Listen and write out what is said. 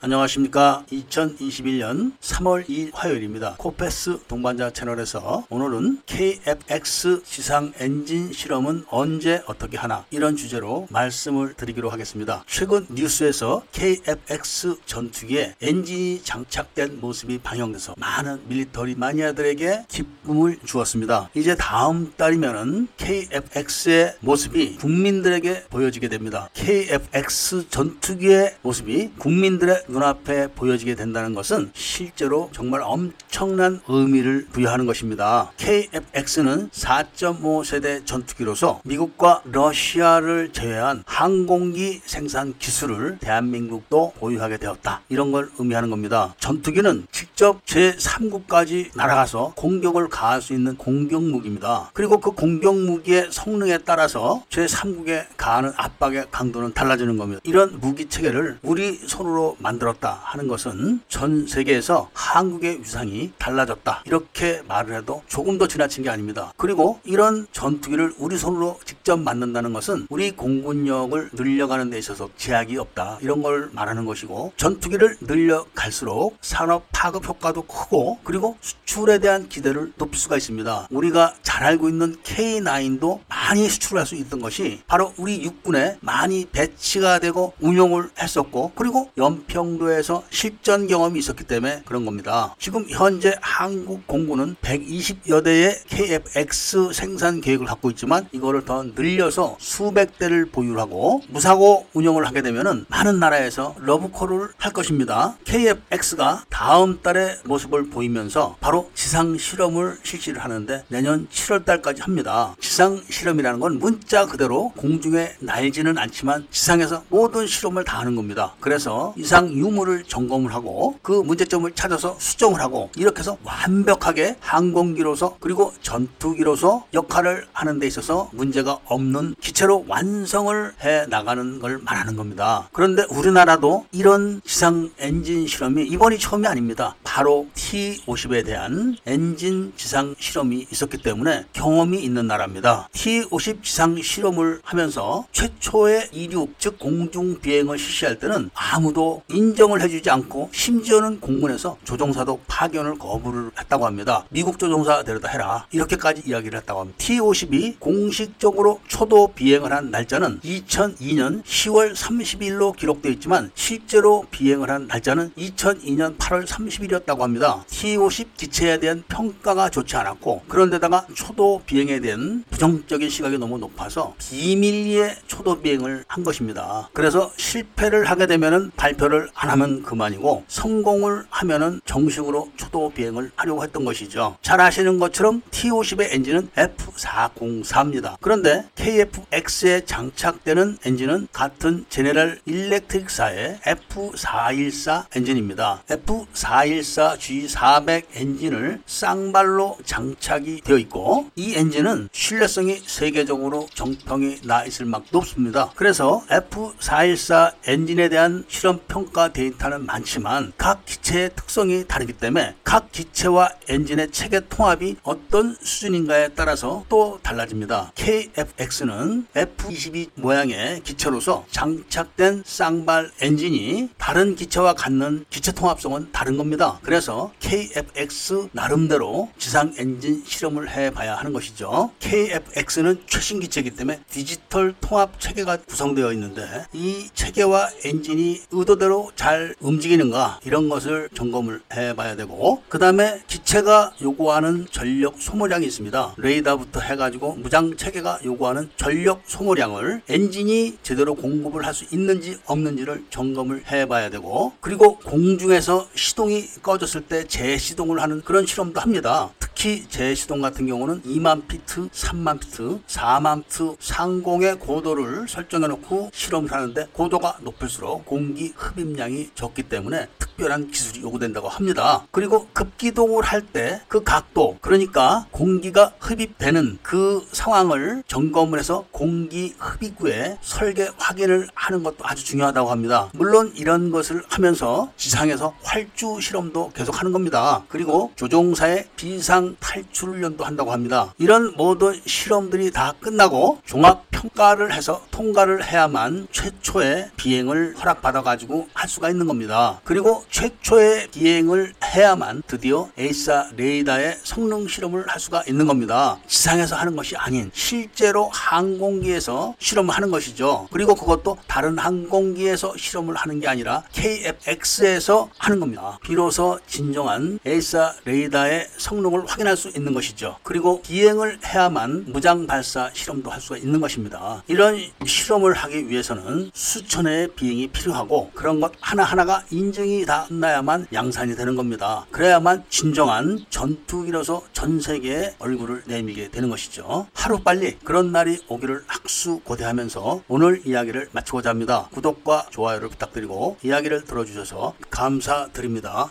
안녕하십니까. 2021년 3월 2일 화요일입니다. 코페스 동반자 채널에서 오늘은 KFX 지상 엔진 실험은 언제 어떻게 하나 이런 주제로 말씀을 드리기로 하겠습니다. 최근 뉴스에서 KFX 전투기에 엔진이 장착된 모습이 방영돼서 많은 밀리터리 마니아들에게 기쁨을 주었습니다. 이제 다음 달이면은 KFX의 모습이 국민들에게 보여지게 됩니다. KFX 전투기의 모습이 국민들의 눈앞에 보여지게 된다는 것은 실제로 정말 엄청난 의미를 부여하는 것입니다. KFX는 4.5 세대 전투기로서 미국과 러시아를 제외한 항공기 생산 기술을 대한민국도 보유하게 되었다. 이런 걸 의미하는 겁니다. 전투기는 직접 제3국까지 날아가서 공격을 가할 수 있는 공격 무기입니다. 그리고 그 공격 무기의 성능에 따라서 제3국에 가하는 압박의 강도는 달라지는 겁니다. 이런 무기 체계를 우리 손으로 만들 었다 하는 것은 전 세계에서 한국의 위상이 달라졌다. 이렇게 말을 해도 조금 더 지나친 게 아닙니다. 그리고 이런 전투기를 우리 손으로 직접 만든다는 것은 우리 공군력을 늘려가는 데 있어서 제약이 없다. 이런 걸 말하는 것이고 전투기를 늘려갈수록 산업 파급 효과도 크고 그리고 수출에 대한 기대를 높일 수가 있습니다. 우리가 잘 알고 있는 K9도 많이 수출할 수 있던 것이 바로 우리 육군에 많이 배치가 되고 운용을 했었고 그리고 연평 도에서 실전 경험이 있었기 때문에 그런 겁니다. 지금 현재 한국 공군은 120여 대의 KF-X 생산 계획을 갖고 있지만 이거를 더 늘려서 수백 대를 보유하고 무사고 운영을 하게 되면은 많은 나라에서 러브콜을 할 것입니다. KF-X가 다음 달에 모습을 보이면서 바로 지상 실험을 실시를 하는데 내년 7월 달까지 합니다. 지상 실험이라는 건 문자 그대로 공중에 날지는 않지만 지상에서 모든 실험을 다 하는 겁니다. 그래서 이상 유무를 점검을 하고 그 문제점을 찾아서 수정을 하고 이렇게 해서 완벽하게 항공기로서 그리고 전투기로서 역할을 하는 데 있어서 문제가 없는 기체로 완성을 해 나가는 걸 말하는 겁니다. 그런데 우리나라도 이런 지상 엔진 실험이 이번이 처음이 아닙니다. 바로 T-50에 대한 엔진 지상 실험이 있었기 때문에 경험이 있는 나라입니다. T-50 지상 실험을 하면서 최초의 이륙 즉 공중 비행을 실시할 때는 아무도 인 정을 해주지 않고 심지어는 공군에서 조종사도 파견을 거부를 했다고 합니다. 미국 조종사 데려다 해라 이렇게까지 이야기를 했다고 합니다. T-50이 공식적으로 초도 비행을 한 날짜는 2002년 10월 30일로 기록되어 있지만 실제로 비행을 한 날짜는 2002년 8월 30일이었다고 합니다. T-50 기체에 대한 평가가 좋지 않았고 그런데다가 초도 비행에 대한 부정적인 시각이 너무 높아서 비밀리에 초도 비행을 한 것입니다. 그래서 실패를 하게 되면은 발표를 안 하면 그만이고 성공을 하면은 정식으로 초도 비행을 하려고 했던 것이죠. 잘 아시는 것처럼 T-50의 엔진은 F404입니다. 그런데 KF-X에 장착되는 엔진은 같은 제네랄 일렉트릭사의 F414 엔진입니다. F414 G400 엔진을 쌍발로 장착이 되어 있고 이 엔진은 신뢰성이 세계적으로 정평이 나 있을 만큼 높습니다. 그래서 F414 엔진에 대한 실험 평가 데이터는 많지만 각 기체의 특성이 다르기 때문에 각 기체와 엔진의 체계 통합이 어떤 수준인가에 따라서 또 달라집니다. KFX는 F22 모양의 기체로서 장착된 쌍발 엔진이 다른 기체와 갖는 기체 통합성은 다른 겁니다. 그래서 KFX 나름대로 지상 엔진 실험을 해봐야 하는 것이죠. KFX는 최신 기체이기 때문에 디지털 통합 체계가 구성되어 있는데 이 체계와 엔진이 의도대로 잘 움직이는가 이런 것을 점검을 해봐야 되고 그 다음에 기체가 요구하는 전력 소모량이 있습니다. 레이더부터 해가지고 무장 체계가 요구하는 전력 소모량을 엔진이 제대로 공급을 할 수 있는지 없는지를 점검을 해봐야 되고 그리고 공중에서 시동이 꺼졌을 때 재시동을 하는 그런 실험도 합니다. 특히 재시동 같은 경우는 2만 피트, 3만 피트, 4만 피트 상공의 고도를 설정해 놓고 실험을 하는데 고도가 높을수록 공기 흡입 량이 적기 때문에 특별한 기술이 요구된다고 합니다. 그리고 급기동을 할 때 그 각도 그러니까 공기가 흡입되는 그 상황을 점검을 해서 공기 흡입구에 설계 확인을 하는 것도 아주 중요하다고 합니다. 물론 이런 것을 하면서 지상에서 활주 실험도 계속 하는 겁니다. 그리고 조종사의 비상 탈출 훈련도 한다고 합니다. 이런 모든 실험들이 다 끝나고 종합 평가를 해서 통과를 해야만 최초의 비행을 허락받아 가지고 할 수가 있는 겁니다. 그리고 최초의 비행을 해야만 드디어 AESA 레이더의 성능 실험을 할 수가 있는 겁니다. 지상에서 하는 것이 아닌 실제로 항공기에서 실험을 하는 것이죠. 그리고 그것도 다른 항공기에서 실험을 하는 게 아니라 KFX에서 하는 겁니다. 비로소 진정한 AESA 레이더의 성능을 확인할 수 있는 것이죠. 그리고 비행을 해야만 무장 발사 실험도 할 수가 있는 것입니다. 이런 실험을 하기 위해서는 수천의 비행이 필요하고 그런 것 하나하나가 인증이 다 끝나야만 양산이 되는 겁니다. 그래야만 진정한 전투기로서 전 세계에 얼굴을 내미게 되는 것이죠. 하루빨리 그런 날이 오기를 학수고대하면서 오늘 이야기를 마치고자 합니다. 구독과 좋아요를 부탁드리고 이야기를 들어주셔서 감사드립니다.